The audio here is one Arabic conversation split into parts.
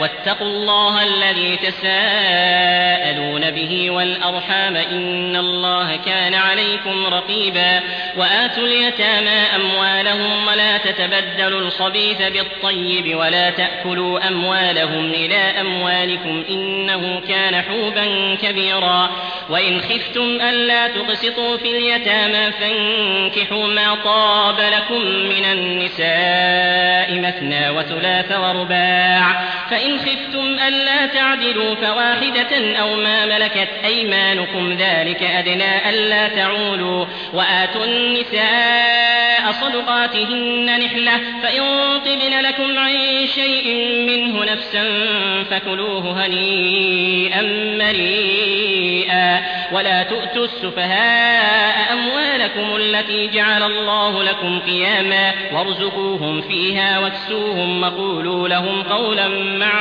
واتقوا الله الذي تساءلون به والأرحام إن الله كان عليكم رقيبا وآتوا اليتامى أموالهم ولا تتبدلوا الخبيث بالطيب ولا تأكلوا أموالهم إلى أموالهم ذلكم إنه كان حوبا كبيرا وإن خفتم ألا تقسطوا في اليتامى فانكحوا ما طاب لكم من النساء مثنى وثلاث ورباع فإن خفتم ألا تعدلوا فواحدة أو ما ملكت أيمانكم ذلك أدنى ألا تعولوا وآتوا النساء صدقاتهن نحلة فإن طبن لكم عن شيء منه نفسا فكلوه هنيئا مريئا ولا تؤتوا السفهاء أموالكم التي جعل الله لكم قياما وارزقوهم فيها واكسوهم وقولوا لهم قولا معروفا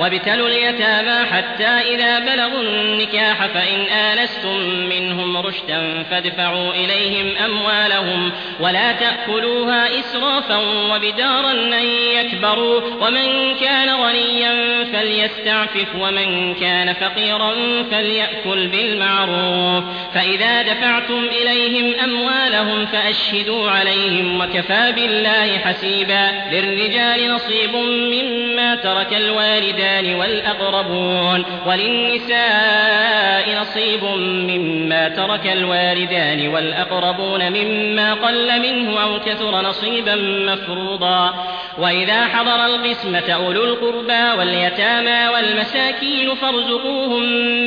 وابتلوا اليتامى حتى إذا بلغوا النكاح فإن آنستم منهم رشدا فادفعوا إليهم أموالهم ولا تأكلوها إسرافا وبدارا أن يكبروا. ومن كان غنيا فليستعفف ومن كان فقيرا فليأكل بالمعروف. فإذا دفعتم إليهم أموالهم فأشهدوا عليهم وكفى بالله حسيبا. للرجال نصيب مما ترك الوالدان والأقربون وللنساء نصيب مما ترك الوالدان والأقربون مما قل منه أو كثر نصيبا مفروضا. وإذا حضر القسمة أولو القربى واليتامى والمساكين فارزقوهم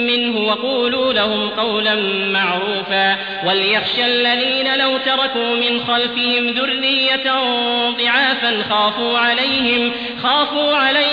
منه وقولوا لهم قولا معروفا. وليخشى الذين لو تركوا من خلفهم ذرية ضعافا خافوا عليهم خافوا عليهم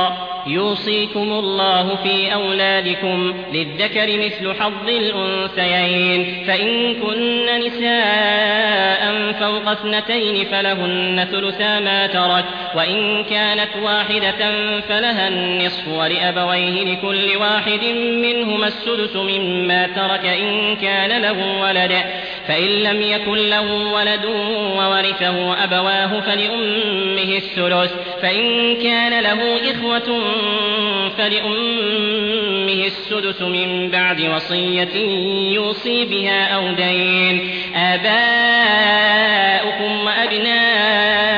يوصيكم الله في أولادكم للذكر مثل حظ الأنثيين. فإن كن نساء فوق اثنتين فلهن ثلثا ما ترك وإن كانت واحدة فلها النصف ولأبويه لكل واحد منهما السدس مما ترك إن كان له ولد. فإن لم يكن له ولد وورثه أبواه فلأمه الثلث. فإن كان له إخوة فلأمه السدس من بعد وصية يوصي بها أو دين. آباؤكم وأبناؤكم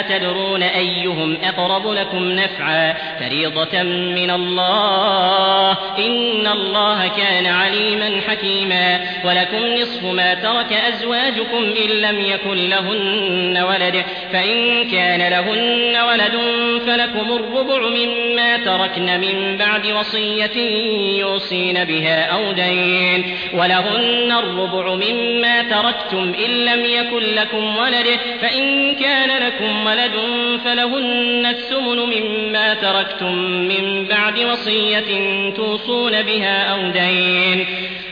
تدرون أيهم أقرب لكم نفعا فريضة من الله إن الله كان عليما حكيما ولكم نصف ما ترك أزواجكم إن لم يكن لهن ولد فإن كان لهن ولد فلكم الربع مما تركن من بعد وصية يوصين بها أو دين ولهن الربع مما تركتم إن لم يكن لكم ولد فإن كان لكم ولد فلهن الثمن مما تركتم من بعد وصية توصون بها أو دين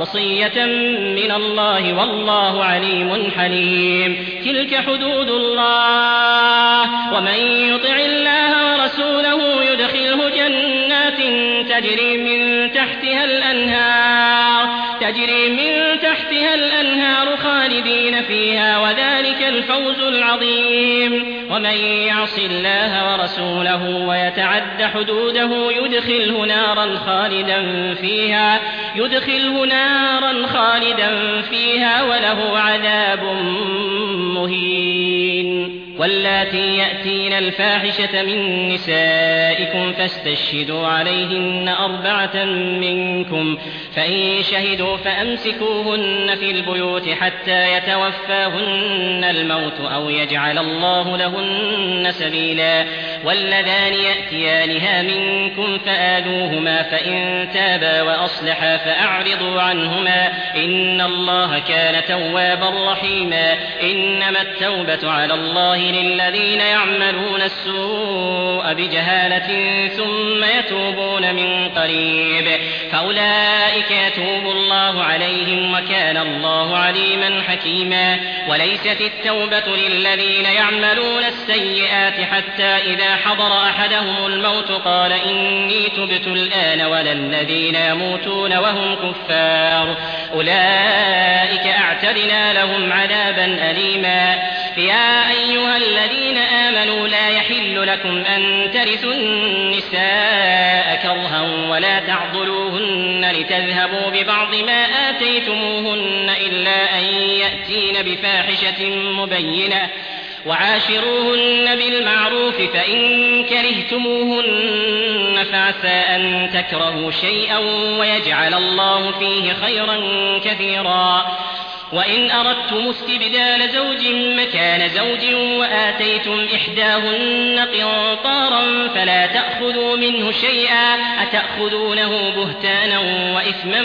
وصية من الله والله عليم حليم. تلك حدود الله. ومن يطع الله ورسوله يدخله جنات تجري من تحتها الأنهار تجري من تحتها الأنهار خالدين فيها وذلك الفوز العظيم. ومن يعص الله ورسوله ويتعد حدوده يدخله نارا خالدا فيها يدخله نارا خالدا فيها وله عذاب مهين. واللاتي يأتين الفاحشة من نسائكم فاستشهدوا عليهن أربعة منكم فإن شهدوا فأمسكوهن في البيوت حتى يتوفاهن الموت أو يجعل الله لهن سبيلا واللذان يأتيانها منكم فآذوهما فإن تابا وأصلحا فأعرضوا عنهما إن الله كان توابا رحيما إنما التوبة على الله للذين يعملون السوء بجهالة ثم يتوبون من قريب. فأولئك يتوب الله عليهم وكان الله عليما حكيما. وليست التوبة للذين يعملون السيئات حتى إذا حضر أحدهم الموت قال إني تبت الآن ولا الذين يموتون وهم كفار. أولئك أعتدنا لهم عذابا أليما. يا أيها الذين آمنوا لا يحل لكم أن ترثوا النساء كرها ولا تعضلوهن لتذهبوا ببعض ما آتيتموهن إلا أن يأتين بفاحشة مبينة. وعاشروهن بالمعروف فإن كرهتموهن فعسى أن تكرهوا شيئا ويجعل الله فيه خيرا كثيرا. وإن أردتم استبدال زوج مكان زوج وآتيتم إحداهن قنطارا فلا تأخذوا منه شيئا أتأخذونه بهتانا وإثما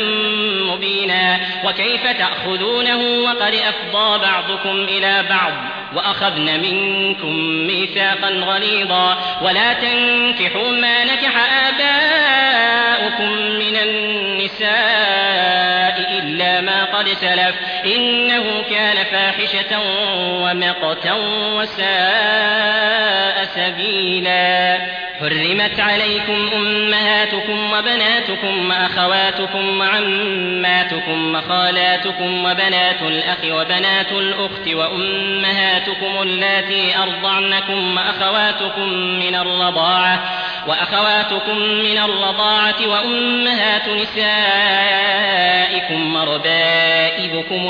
مبينا وكيف تأخذونه وقد أفضى بعضكم إلى بعض وأخذن منكم ميثاقا غليظا ولا تنكحوا ما نكح آباؤكم من النساء إلا ما قد سلف إنه كان فاحشة ومقتا وساء سبيلا. حرمت عليكم أمهاتكم وبناتكم وأخواتكم وعماتكم وخالاتكم وبنات الأخ وبنات الأخت وأمهاتكم اللاتي أرضعنكم وأخواتكم من الرضاعة وأخواتكم من الرضاعة وأمهات نسائكم وربائبكم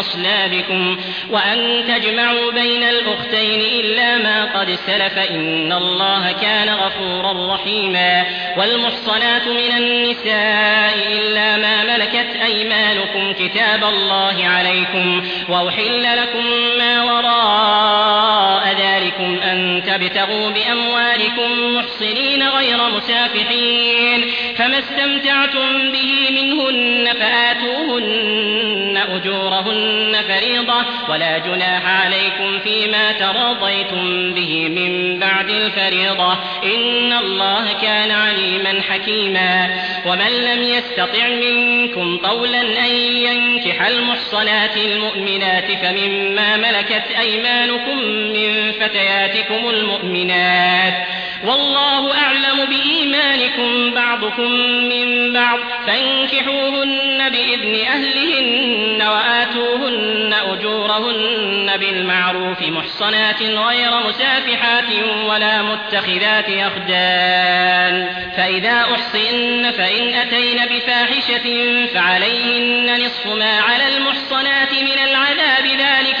أصلابكم وأن تجمعوا بين الأختين إلا ما قد سلف إن الله كان غفورا رحيما والمحصنات من النساء إلا ما ملكت أيمانكم كتاب الله عليكم وأحل لكم ما وراء ذلكم أن تبتغوا بأموالكم محصنين غير مسافحين فما استمتعتم به منهن فآتوهن أجورهن فريضة ولا جناح عليكم فيما تراضيتم به من بعد الفريضة إن الله كان عليما حكيما ومن لم يستطع منكم قولا أن ينكح المحصنات المؤمنات فمما ملكت أيمانكم من فتياتكم المؤمنات. والله أعلم بإيمانكم بعضكم من بعض. فانكحوهن بإذن أهلهن وآتوهن أجورهن بالمعروف محصنات غير مسافحات ولا متخذات أخدان. فإذا أحصن فإن أتين بفاحشة فعليهن نصف ما على المحصنات من العذاب. ذلك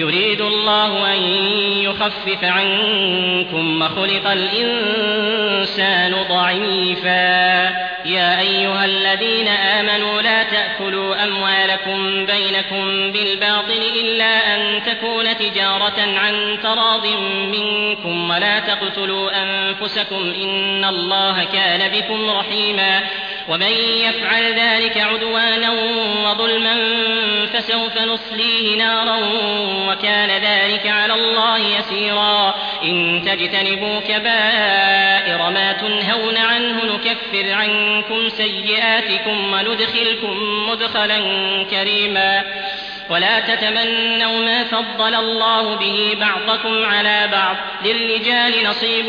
يريد الله أن يخفف عنكم وخلق الإنسان ضعيفا. يا أيها الذين آمنوا لا تأكلوا أموالكم بينكم بالباطل إلا أن تكون تجارة عن تراض منكم ولا تقتلوا أنفسكم إن الله كان بكم رحيما. ومن يفعل ذلك عدوانا وظلما فسوف نصليه نارا وكان ذلك على الله يسيرا. إن تجتنبوا كبائر ما تنهون عنه نكفر عنكم سيئاتكم وندخلكم مدخلا كريما. ولا تتمنوا ما فضل الله به بعضكم على بعض للرجال نصيب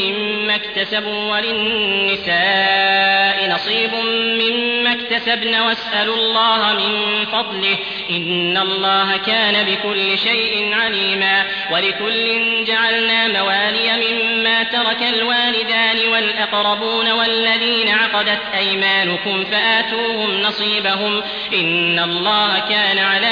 مما اكتسبوا وللنساء نصيب مما اكتسبن واسألوا الله من فضله إن الله كان بكل شيء عليما ولكل جعلنا موالي مما ترك الوالدان والأقربون والذين عقدت أيمانكم فآتوهم نصيبهم إن الله كان على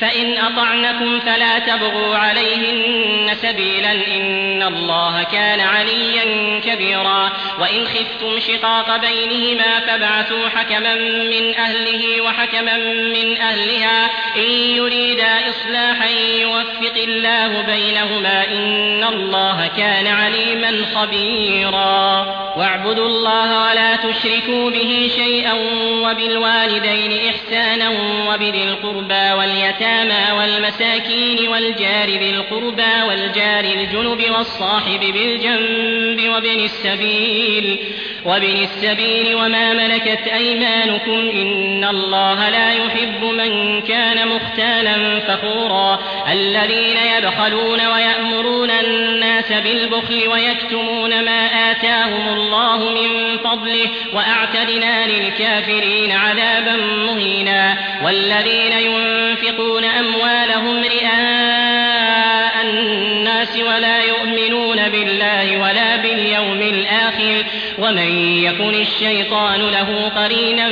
فإن أطعنكم فلا تبغوا عليهن سبيلا إن الله كان عليا كبيرا وإن خفتم شقاق بينهما فابعثوا حكما من أهله وحكما من أهلها إن يريدا إصلاحا يوفق الله بينهما إن الله كان عليما خبيرا واعبدوا الله ولا تشركوا به شيئا وبالوالدين إحسانا وبذي القربى واليتامى والمساكين والجار ذي القربى والجار الجنب والصاحب بالجنب وابن السبيل وابن السبيل وما ملكت أيمانكم إن الله لا يحب من كان مختالا فخورا الذين يبخلون ويأمرون الناس بالبخل ويكتمون ما آتاهم الله من فضله وأعتدنا للكافرين عذابا مهينا والذين ينفقون أموالهم رئاء الناس ولا يؤمنون ومن يكن الشيطان له قرينا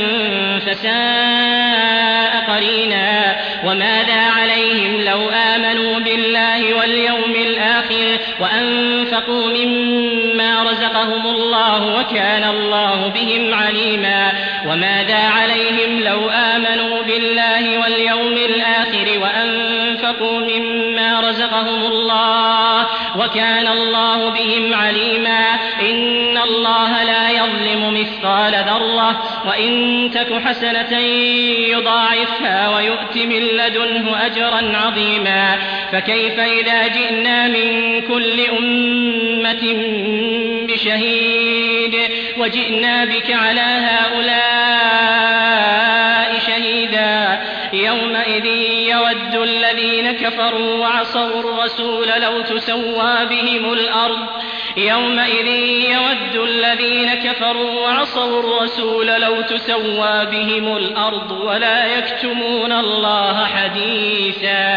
فساء قرينا وماذا عليهم لو آمنوا بالله واليوم الآخر وأنفقوا مما رزقهم الله وكان الله بهم عليما وماذا عليهم لو آمنوا بالله واليوم الآخر وأنفقوا مما رزقهم الله وكان الله ذرة وإن تك حسنة يضاعفها ويؤت من لدنه أجرا عظيما فكيف إذا جئنا من كل أمة بشهيد وجئنا بك على هؤلاء شهيدا يومئذ يود الذين كفروا وعصوا الرسول لو تسوى بهم الأرض يومئذ يود الذين كفروا وعصوا الرسول لو تسوى بهم الأرض ولا يكتمون الله حديثا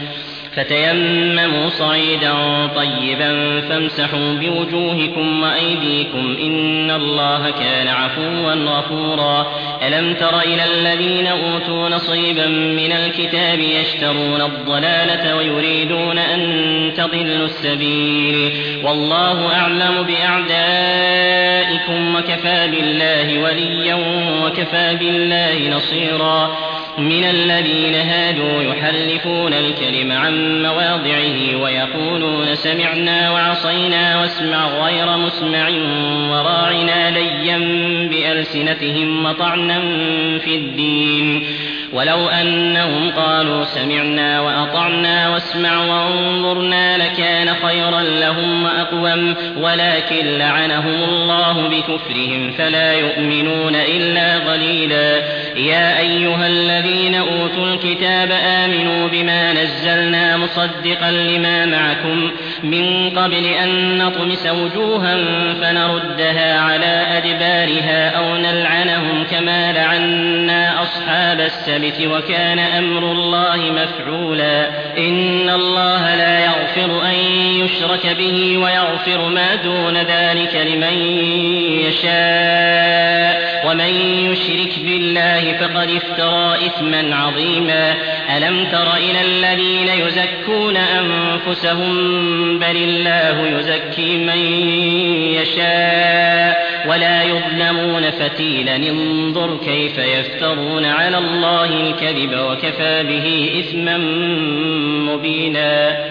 فتيمموا صعيدا طيبا فامسحوا بوجوهكم وأيديكم إن الله كان عفوا غفورا. ألم تر إلى الذين أوتوا نصيبا من الكتاب يشترون الضلالة ويريدون أن تضلوا السبيل؟ والله أعلم بأعدائكم وكفى بالله وليا وكفى بالله نصيرا. من الذين هادوا يحرفون الكلم عن مواضعه ويقولون سمعنا وعصينا واسمع غير مسمع وراعنا ليا بألسنتهم وطعنا في الدين. ولو أنهم قالوا سمعنا وأطعنا واسمع وانظرنا لكان خيرا لهم وأقوم. ولكن لعنهم الله بكفرهم فلا يؤمنون إلا قليلا. يا أيها الذين أوتوا الكتاب آمنوا بما نزلنا مصدقا لما معكم من قبل أن نطمس وجوها فنردها على أدبارها أو نلعنهم كما لعنا أصحاب السبت وكان أمر الله مفعولا إن الله لا يغفر أن يشرك به ويغفر ما دون ذلك لمن يشاء ومن يشرك بالله فقد افترى إثما عظيما. ألم تر إلى الذين يزكون أنفسهم؟ بل الله يزكي من يشاء. ولا يظلمون فتيلا. انظر كيف يفترون على الله الكذب وكفى به إثما مبينا.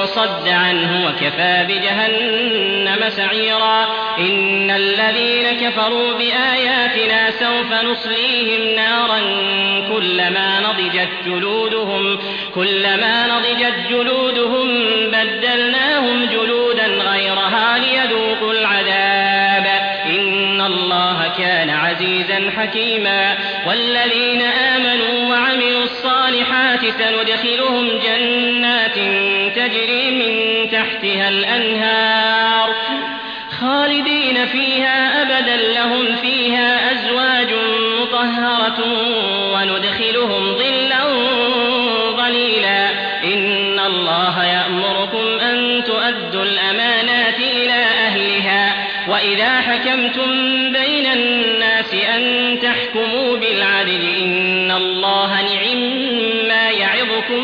صد عنه وكفى بجهنم سعيرا. إن الذين كفروا بآياتنا سوف نصليهم نارا كلما نضجت جلودهم كلما نضجت جلودهم بدلناهم جلودا غيرها ليذوقوا العذاب. إن الله كان عزيزا حكيما. والذين آمنوا وعملوا الصالحات سندخلهم جنات تجري من تحتها الأنهار خالدين فيها أبدا لهم فيها أزواج مطهرة وندخلهم ظلا ظليلا. إن الله يأمركم أن تؤدوا الأمانات إلى أهلها. وإذا حكمتم بين الناس أن تحكموا بالعدل إن الله نعم ما يعظكم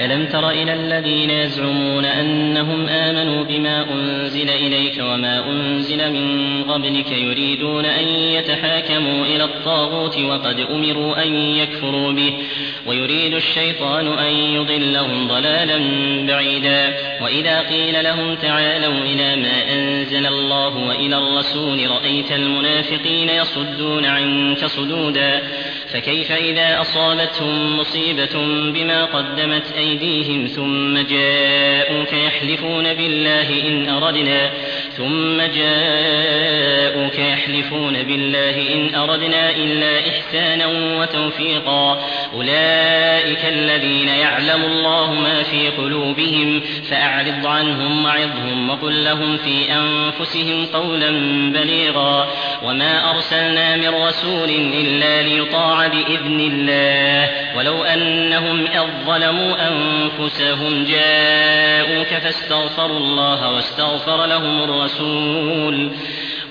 ألم تر إلى الذين يزعمون أنهم آمنوا بما أنزل إليك وما أنزل من قبلك يريدون أن يتحاكموا إلى الطاغوت وقد أمروا أن يكفروا به ويريد الشيطان أن يضلهم ضلالا بعيدا. وإذا قيل لهم تعالوا إلى ما أنزل الله وإلى الرسول رأيت المنافقين يصدون عنك صدودا. فكيف إذا أصابتهم مصيبة بما قدمت أيديهم ثم جاءوك يحلفون بالله إن أردنا ثم جاءوك يحلفون بالله إن أردنا إلا إحسانا وتوفيقا. أولئك الذين يعلم الله ما في قلوبهم فأعرض عنهم وعظهم وقل لهم في أنفسهم قولا بليغا. وما أرسلنا من رسول إلا ليطاع بإذن الله. ولو أنهم إذ ظلموا أنفسهم جاءوك فاستغفروا الله واستغفر لهم الرسول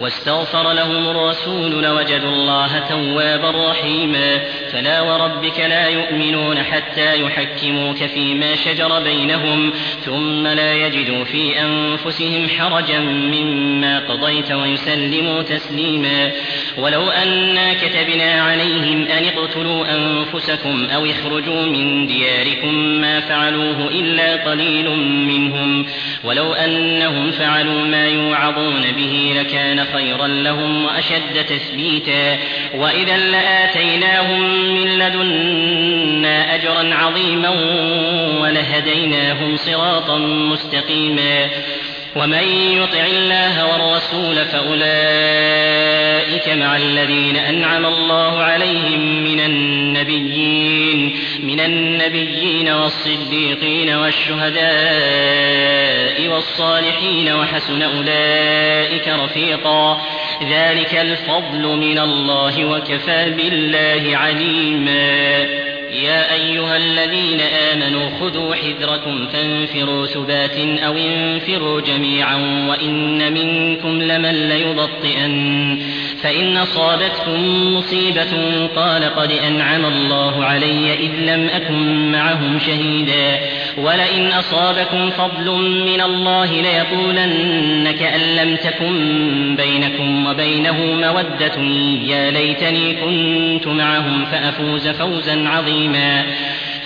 واستغفر لهم الرسول لوجدوا الله توابا رحيما. فلا وربك لا يؤمنون حتى يحكموك فيما شجر بينهم ثم لا يجدوا في أنفسهم حرجا مما قضيت ويسلموا تسليما. ولو أنا كتبنا عليهم أن اقتلوا أنفسكم أو اخرجوا من دياركم ما فعلوه إلا قليل منهم. ولو أنهم فعلوا ما يوعظون به لكان خيرا لهم وأشد تثبيتا. وإذا لآتيناهم من لدنا أجرا عظيما ولهديناهم صراطا مستقيما. ومن يطع الله والرسول فأولئك مع الذين أنعم الله عليهم من النبيين من النبيين والصديقين والشهداء والصالحين وحسن أولئك رفيقا. ذلك الفضل من الله وكفى بالله عليما. يا أيها الذين آمنوا خذوا حذركم فانفروا ثبات أو انفروا جميعا وإن منكم لمن ليبطئن. فإن أصابتكم مصيبة قال قد أنعم الله علي إذ لم أكن معهم شهيدا. ولئن أصابكم فضل من الله ليقولن كأن لم تكن بينكم وبينه مودة. يا ليتني كنت معهم فأفوز فوزا عظيما.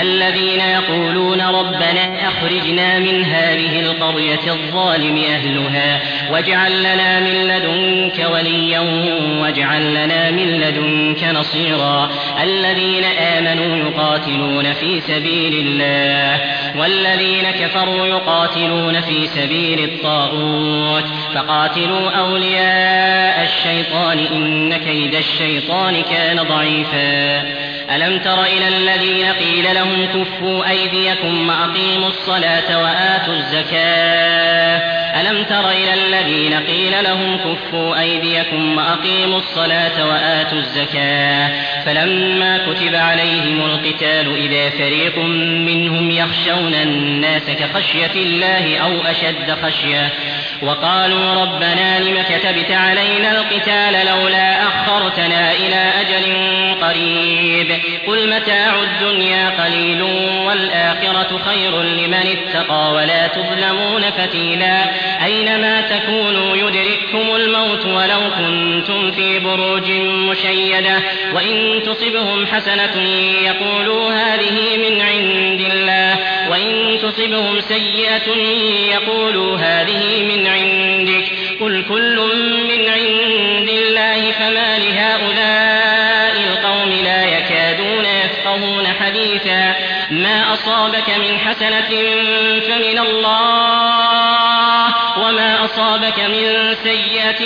الذين يقولون ربنا أخرجنا من هذه القرية الظالم أهلها واجعل لنا من لدنك وليا واجعل لنا من لدنك نصيرا الذين آمنوا يقاتلون في سبيل الله والذين كفروا يقاتلون في سبيل الطاغوت فقاتلوا أولياء الشيطان إن كيد الشيطان كان ضعيفا ألم تر إلى الذين قيل لهم كفوا أيديكم وأقيموا الصلاة وآتوا الزكاة؟ ألم تر إلى الذين قيل لهم كفوا أيديكم وأقيموا الصلاة وآتوا الزكاة؟ فلما كتب عليهم القتال إذا فريق منهم يخشون الناس كخشية الله أو أشد خشية وقالوا ربنا لم كتبت علينا القتال لولا أخرتنا إلى أجل قريب قل متاع الدنيا قليل والآخرة خير لمن اتقى ولا تظلمون فتيلا أينما تكونوا يدرككم الموت ولو كنتم في بروج مشيدة وإن تصبهم حسنة يقولوا هذه من عند الله وإن تصبهم سيئة يقولوا هذه من عندك. قل كل من عند الله فما لهؤلاء القوم لا يكادون يفقهون حديثا. ما أصابك من حسنة فمن الله وما أصابك من سيئة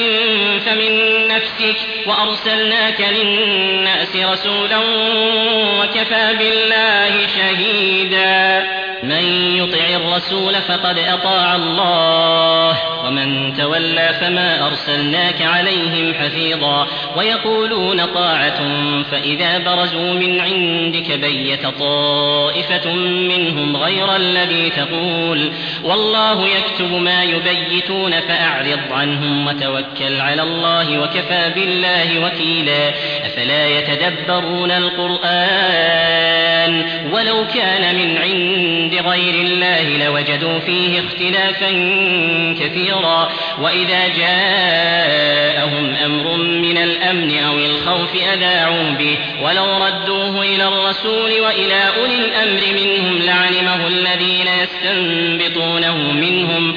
فمن نفسك وأرسلناك للناس رسولا وكفى بالله شهيدا. من يطع الرسول فقد أطاع الله. ومن تولى فما أرسلناك عليهم حفيظا. ويقولون طاعة فإذا برزوا من عندك بيت طائفة منهم غير الذي تقول. والله يكتب ما يبيتون فأعرض عنهم وتوكل على الله وكفى بالله وكيلا. أفلا يتدبرون القرآن ولو كان من عند غير الله لوجدوا فيه اختلافا كثيرا. وإذا جاءهم أمر من الأمن أو الخوف أذاعوا به. ولو ردوه إلى الرسول وإلى أولي الأمر منهم لعلمه الذين يستنبطونه منهم.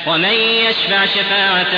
ومن يشفع شفاعة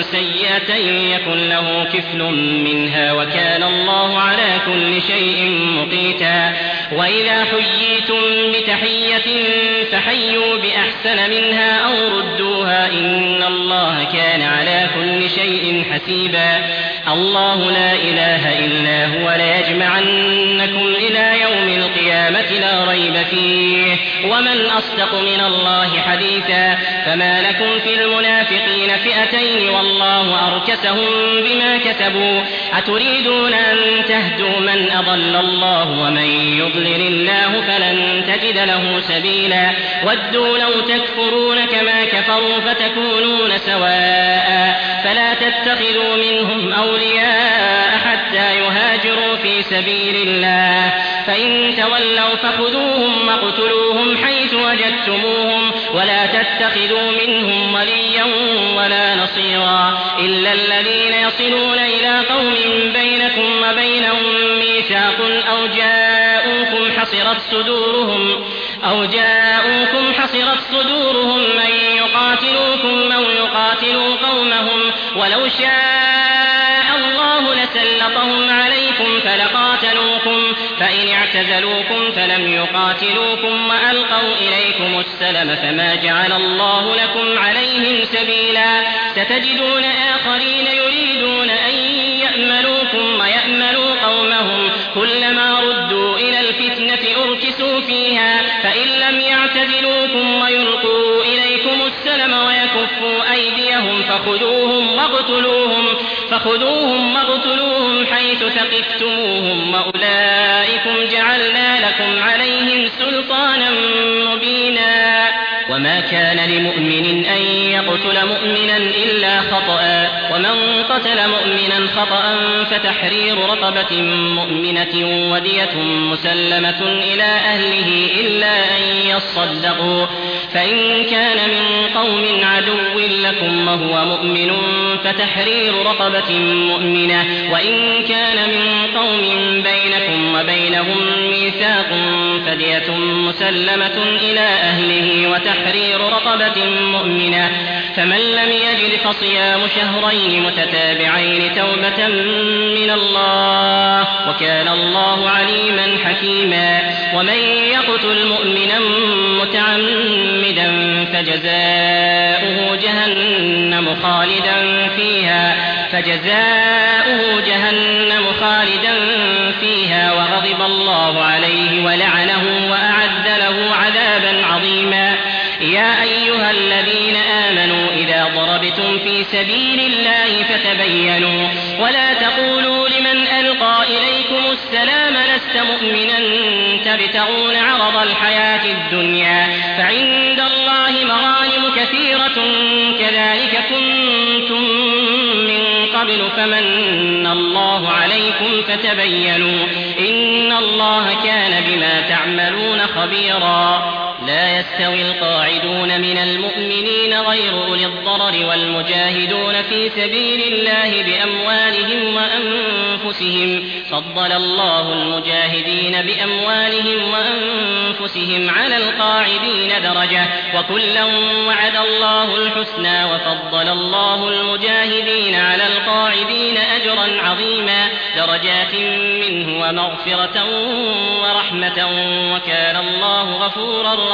سيئة يكن له كفل منها وكان الله على كل شيء مقيتا. وإذا حييتم بتحية فحيوا بأحسن منها أو ردوها إن الله كان على كل شيء حسيبا. الله لا إله إلا هو ليجمعنكم إلى يوم القيامة لا ريب فيه. ومن أصدق من الله حديثا فما لكم في المنافقين فئتين والله أركسهم بما كسبوا. أتريدون أن تهدوا من أضل الله ومن يضلل الله فلن تجد له سبيلا. ودوا لو تكفرون كما كفروا فتكونون سواء. فلا تتخذوا منهم أولياء حتى يهاجروا في سبيل الله. فإن تولوا فخذوهم واقتلوهم حيث وجدتموهم ولا تتخذوا منهم وليا ولا نصيرا إلا الذين يصلون إلى قوم بينكم وبينهم ميثاق أو جاءوكم حصرت صدورهم أو جاءوكم فإن اعتزلوكم فلم يقاتلوكم وألقوا إليكم السلم فما جعل الله لكم عليهم سبيلا ستجدون آخرين يريدون أن يأملوكم ويأملوا قومهم كلما ردوا إلى الفتنة أركسوا فيها فإن لم يعتزلوكم ويلقوا إليكم السلم ويكفوا أيديهم فخذوهم واقتلوهم فخذوهم واقتلوهم حيث ثقفتموهم وأولئكم جعلنا لكم عليهم سلطانا مبينا. وما كان لمؤمن أن يقتل مؤمنا إلا خطأ. ومن قتل مؤمنا خطأ فتحرير رقبة مؤمنة ودية مسلمة إلى أهله إلا أن يصدقوا. فإن كان من قوم عدو لكم وهو مؤمن فتحرير رقبة مؤمنة. وإن كان من قوم بينكم وبينهم ميثاق فدية مسلمة إلى أهله وتحرير رقبة مؤمنة. فمن لم يجد فصيام شهرين متتابعين توبة من الله وكان الله عليما حكيما ومن يقتل مؤمنا متعمدا فجزاؤه جهنم خالدا فيها فجزاؤه جهنم خالدا فيها وغضب الله عليه ولعنه وأعد له عذابا عظيما يا أيها الذين آمنوا ضربتم في سبيل الله فتبينوا. ولا تقولوا لمن ألقى إليكم السلام لست مؤمنا تبتغون عرض الحياة الدنيا. فعند الله مغانم كثيرة كذلك كنتم من قبل فمن الله عليكم فتبينوا. إن الله كان بما تعملون خبيرا. لا يستوي القاعدون من المؤمنين غير أولي الضرر والمجاهدون في سبيل الله بأموالهم وأنفسهم. فضل الله المجاهدين بأموالهم وأنفسهم على القاعدين درجة. وكلا وعد الله الحسنى وفضل الله المجاهدين على القاعدين أجرا عظيما. درجات منه ومغفرة ورحمة. وكان الله غفورا رحيما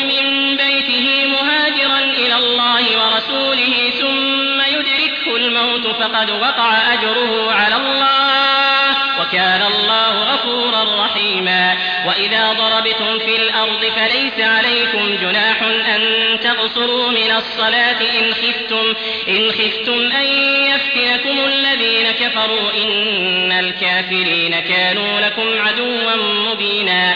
فقد وقع أجره على الله وكان الله غفورا رحيما. وإذا ضربتم في الأرض فليس عليكم جناح أن تقصروا من الصلاة إن خفتم إن خفتم أن يفتنكم الذين كفروا إن الكافرين كانوا لكم عدوا مبينا.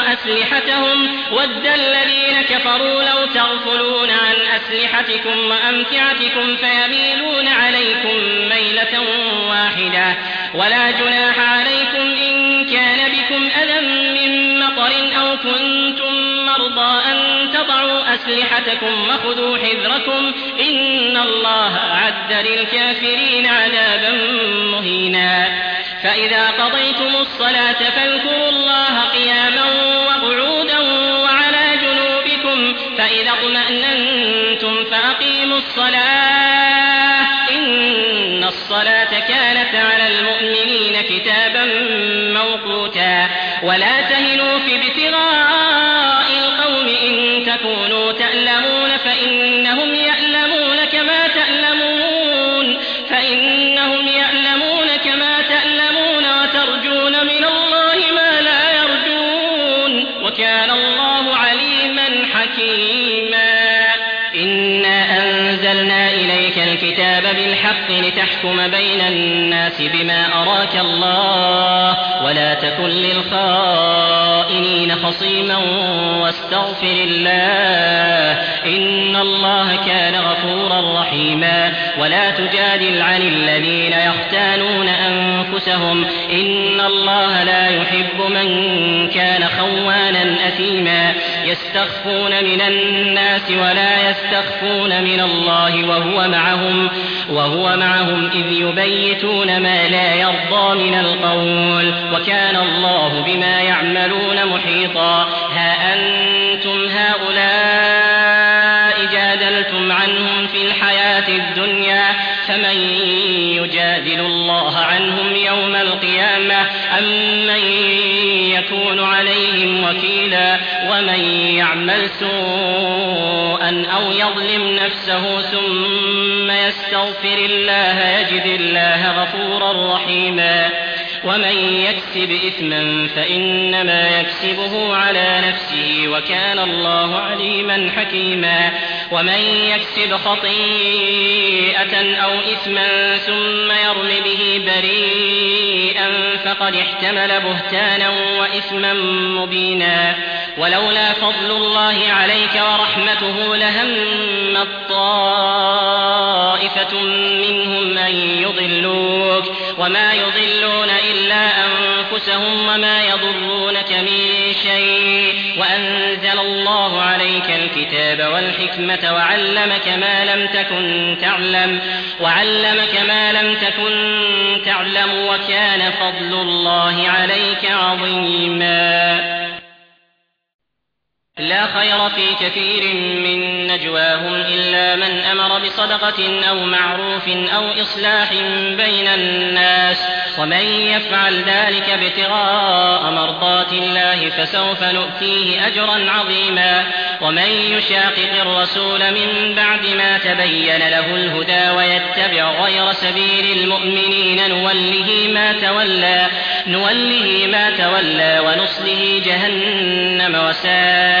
وأسلحتهم ود الذين كفروا لو تغفلون عن أسلحتكم وأمتعتكم فيميلون عليكم ميلة واحدة. ولا جناح عليكم إن كان بكم أذى من مطر أو كنتم مرضى أن تضعوا أسلحتكم وخذوا حذركم. إن الله أعد للكافرين عذابا مهينا. فإذا قضيتم الصلاة فاذكروا الله قياما فإذا اطمأننتم فأقيموا الصلاة. إن الصلاة كانت على المؤمنين كتابا موقوتا. ولا تهنوا لتحكم بين الناس بما أراك الله ولا تكن للخائنين خصيما واستغفر الله إن الله كان غفورا رحيما ولا تجادل عن الذين يختانون أنفسهم إن الله لا يحب من كان خوانا أثيما يستخفون من الناس ولا يستخفون من الله وهو معهم وهو معهم إذ يبيتون ما لا يرضى من القول وكان الله بما يعملون محيطا. ها أنتم هؤلاء جادلتم عنهم في الحياة الدنيا فمن يجادل الله عنهم يوم القيامة أم من يكون عليهم وكيلا؟ ومن يعمل سوءا أو يظلم نفسه ثم يستغفر الله يجد الله غفورا رحيما. ومن يكسب إثما فإنما يكسبه على نفسه وكان الله عليما حكيما. ومن يكسب خطيئة أو إثما ثم يرم به بريئا فقد احتمل بهتانا وإثما مبينا. ولولا فضل الله عليك ورحمته لهم طائفة منهم أن يضلوك وما يضلون إلا أنفسهم وما يضرونك من شيء وأنزل الله عليك الكتاب والحكمة وعلمك ما لم تكن تعلم وعلمك ما لم تكن تعلم وكان فضل الله عليك عظيما لا خير في كثير من نجواهم إلا من أمر بصدقة أو معروف أو إصلاح بين الناس. ومن يفعل ذلك ابتغاء مرضات الله فسوف نؤتيه أجرا عظيما. ومن يشاقق الرسول من بعد ما تبين له الهدى ويتبع غير سبيل المؤمنين نوله ما تولى نوله ما تولى ونصله جهنم وساءت.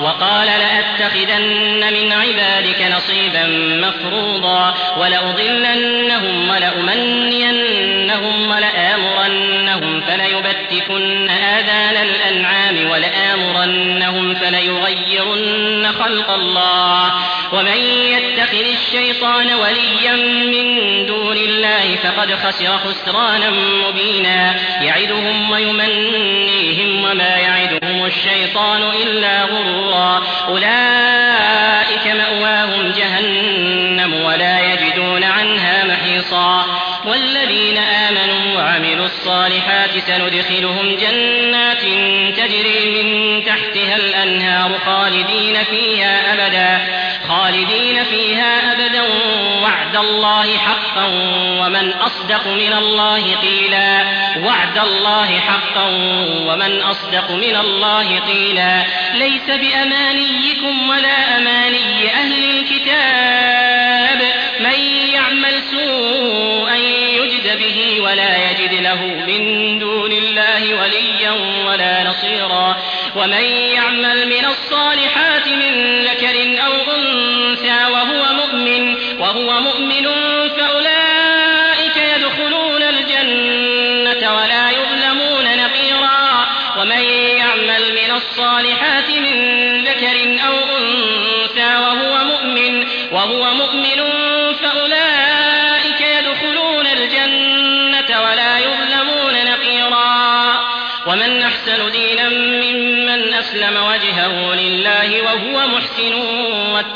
وقال لأتخذن من عبادك نصيبا مفروضا ولأضلنهم ولأمنينهم ولآمرنهم فليبتكن آذان الأنعام ولآمرنهم فليغيرن خلق الله ومن يتخذ الشيطان وليا من دون الله فقد خسر خسرانا مبينا يعدهم ويمنيهم وما يعدهم الشيطان إلا غرورا. أولئك مأواهم جهنم ولا يجدون عنها محيصا. والذين آمنوا وعملوا الصالحات سندخلهم جنات تجري من تحتها الأنهار خالدين فيها أبدا. خالدين فيها أبدا وعد الله حقا ومن أصدق من الله قيلا. وعد الله حقا ومن أصدق من الله قيلا. ليس بأمانيكم ولا أماني أهل الكتاب. من يعمل سوءا يجد به ولا يجد له من دون الله وليا ولا نصيرا. ومن يعمل من الصالحات من ذكر أو أنثى وهو مؤمن وهو مؤمن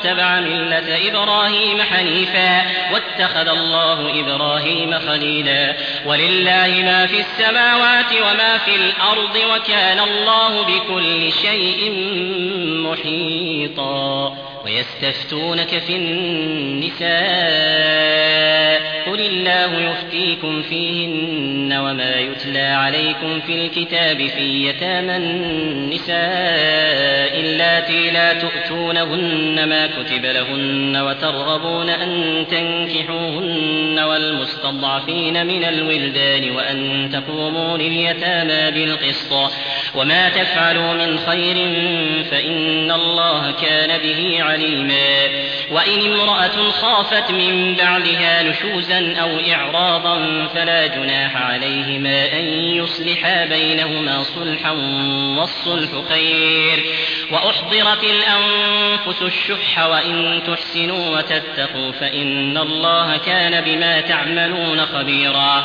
واتبع ملة إبراهيم حنيفا واتخذ الله إبراهيم خليلا. ولله ما في السماوات وما في الأرض وكان الله بكل شيء محيطا. ويستفتونك في النساء. قل الله يفتيكم فيهن وما يتلى عليكم في الكتاب في يتامى النساء اللاتي لا تؤتونهن ما كتب لهن وترغبون أن تنكحوهن والمستضعفين من الولدان وأن تقوموا لليتامى بالقسط وما تفعلوا من خير فإن الله كان به عليما وإن امرأة خافت من بعدها نشوزا أو إعراضا فلا جناح عليهما أن يصلحا بينهما صلحا والصلح خير وأحضرت الأنفس الشح وإن تحسنوا وتتقوا فإن الله كان بما تعملون خبيرا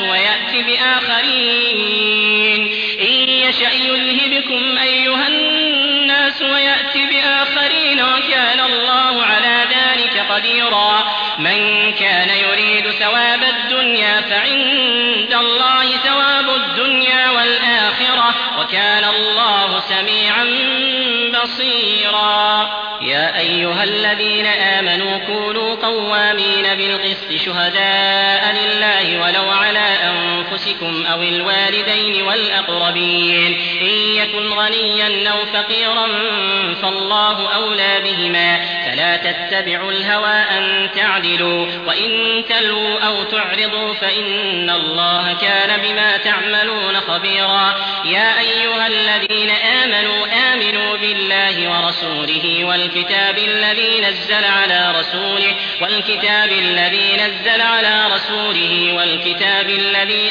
ويأت بآخرين. إن يشأ يذهبكم أيها الناس ويأت بآخرين وكان الله على ذلك قديرا. من كان يريد ثواب الدنيا فعند الله ثواب الدنيا والآخرة وكان الله سميعا بصيرا. يا أيها الذين آمنوا كونوا قوامين بالقسط شهداء لله ولو على أنفسكم أو الوالدين والأقربين. إن يكن غنيا أو فقيرا فالله أولى بهما. فلا تتبعوا الهوى أن تعدلوا. وإن تلووا أو تعرضوا فإن الله كان بما تعملون خبيرا. يا أيها الذين آمنوا آمنوا بالله ورسوله والكتاب الذي نزل على رسوله والكتاب الذي نزل على رسوله والكتاب الذي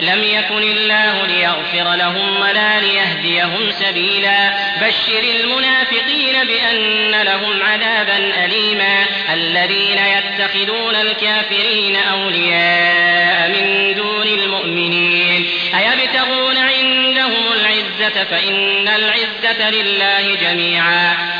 لم يكن الله ليغفر لهم ولا ليهديهم سبيلا. بشر المنافقين بأن لهم عذابا أليما. الذين يتخذون الكافرين أولياء من دون المؤمنين. أيبتغون عندهم العزة؟ فإن العزة لله جميعا.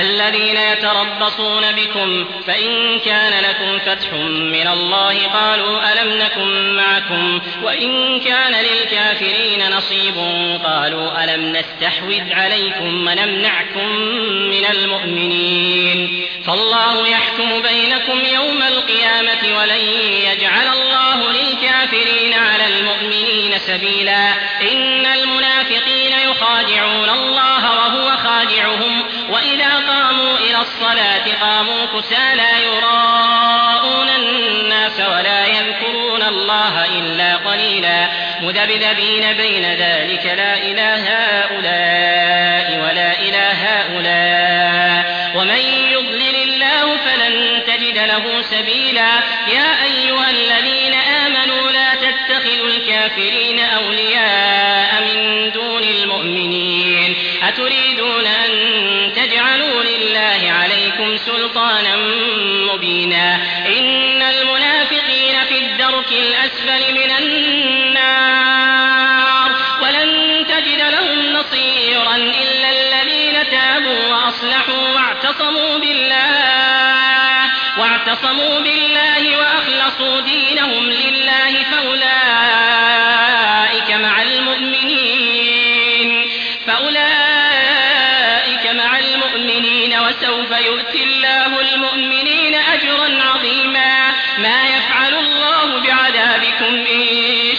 الذين يتربصون بكم فإن كان لكم فتح من الله قالوا ألم نكن معكم وإن كان للكافرين نصيب قالوا ألم نستحوذ عليكم ونمنعكم من المؤمنين. فالله يحكم بينكم يوم القيامة ولن يجعل الله للكافرين على المؤمنين سبيلا. إن المنافقين يخادعون الله الصلاة قاموا كسى لا يراءون الناس ولا يذكرون الله إلا قليلا مذبذبين بين ذلك لا إله هؤلاء. وسوف يؤتي الله المؤمنين أجرا عظيما. ما يفعل الله بعذابكم إن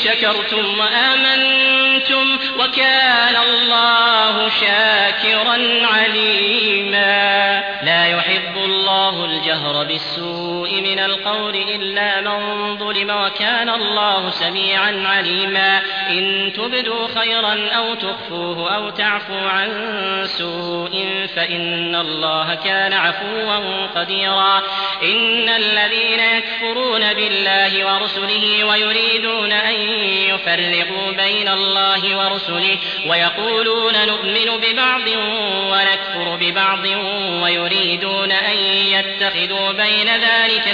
شكرتم وآمنتم وكان الله شاكرا عليما. لا يحب الله الجهر بالسوء من القول إلا من ظلم وكان الله سميعا عليما. إن تبدوا خيرا أو تخفوه أو تعفوا عن سوء فإن الله كان عفوا قديرا. إن الذين يكفرون بالله ورسله ويريدون أن يفرقوا بين الله ورسله ويقولون نؤمن ببعض ونكفر ببعض ويريدون أن يتخذوا بين ذلك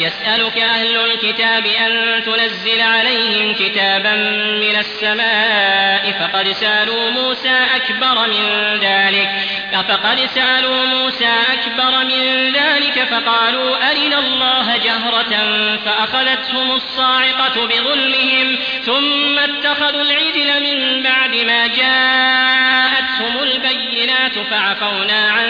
يسألك أهل الكتاب أن تنزل عليهم كتابا من السماء فقد سألوا موسى أكبر من ذلك فقد سألوا موسى أكبر من ذلك فقالوا أرنا الله جهرة فأخذتهم الصاعقة بظلمهم ثم اتخذوا العجل من بعد ما جاءتهم البينات فعفونا عن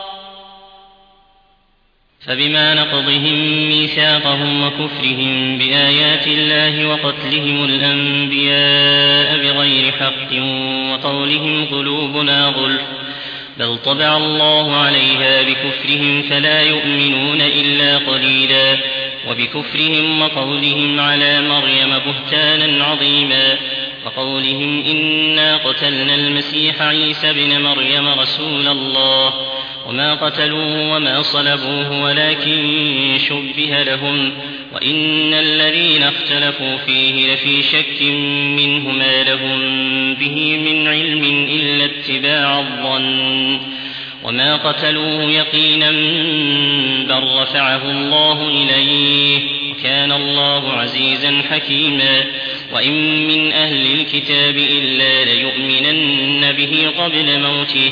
فبما نقضهم ميثاقهم وكفرهم بآيات الله وقتلهم الأنبياء بغير حق وقولهم قلوبنا غلف بل طبع الله عليها بكفرهم فلا يؤمنون إلا قليلا وبكفرهم وقولهم على مريم بهتانا عظيما وقولهم إنا قتلنا المسيح عيسى بن مريم رسول الله وما قتلوه وما صلبوه ولكن شبه لهم وإن الذين اختلفوا فيه لفي شك منه ما لهم به من علم إلا اتباع الظن وما قتلوه يقينا بل رفعه الله إليه وكان الله عزيزا حكيما وإن من أهل الكتاب إلا ليؤمنن به قبل موته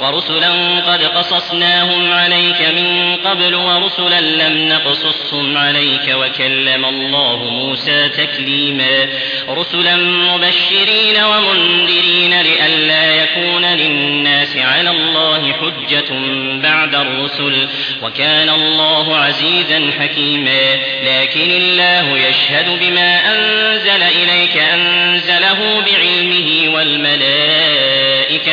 ورسلا قد قصصناهم عليك من قبل ورسلا لم نقصصهم عليك وكلم الله موسى تكليما. رسلا مبشرين ومنذرين لئلا يكون للناس على الله حجة بعد الرسل وكان الله عزيزا حكيما. لكن الله يشهد بما أنزل إليك أنزله بعلمه والملائكة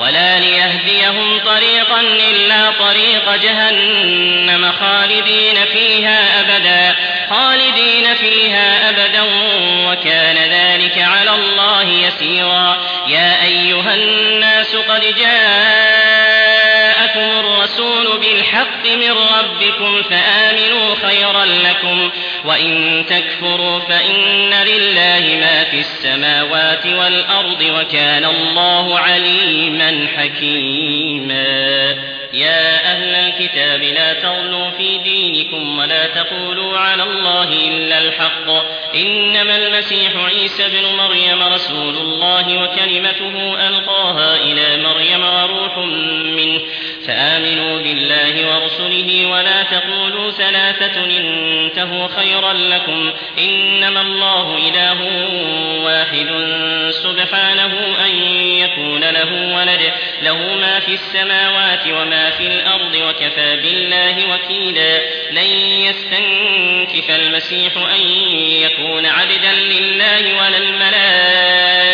ولا ليهديهم طريقا إلا طريق جهنم خالدين فيها أبدا خالدين فيها أبدا وكان ذلك على الله يسيرا. يا أيها الناس قد جاءكم الرسول بالحق من ربكم فآمنوا خيرا لكم وإن تكفروا فإن لله ما في السماوات والأرض وكان الله عليما حكيما. يا أهل الكتاب لا تغلوا في دينكم ولا تقولوا على الله إلا الحق. إنما المسيح عيسى بن مريم رسول الله وكلمته ألقاها إلى مريم وروح منه. فآمنوا بالله ورسله ولا تقولوا ثلاثة انتهوا خيرا لكم إنما الله إله واحد سبحانه أن يكون له ولد له ما في السماوات وما في الأرض وكفى بالله وكيلا لن يستنكف المسيح أن يكون عبدا لله ولا الملائكة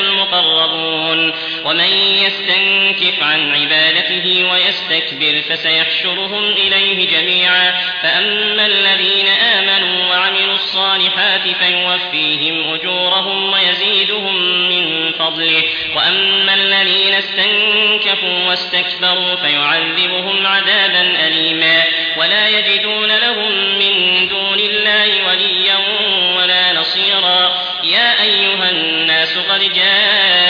المقربون ومن يستنكف عن عبادته ويستكبر فسيحشرهم إليه جميعا. فأما الذين آمنوا وعملوا الصالحات فيوفيهم أجورهم ويزيدهم من فضله. وأما الذين استنكفوا واستكبروا فيعذبهم عذابا أليما. ولا يجدون لهم من دون الله وليا ولا نصيرا. يا أيها الناس قد جاءكم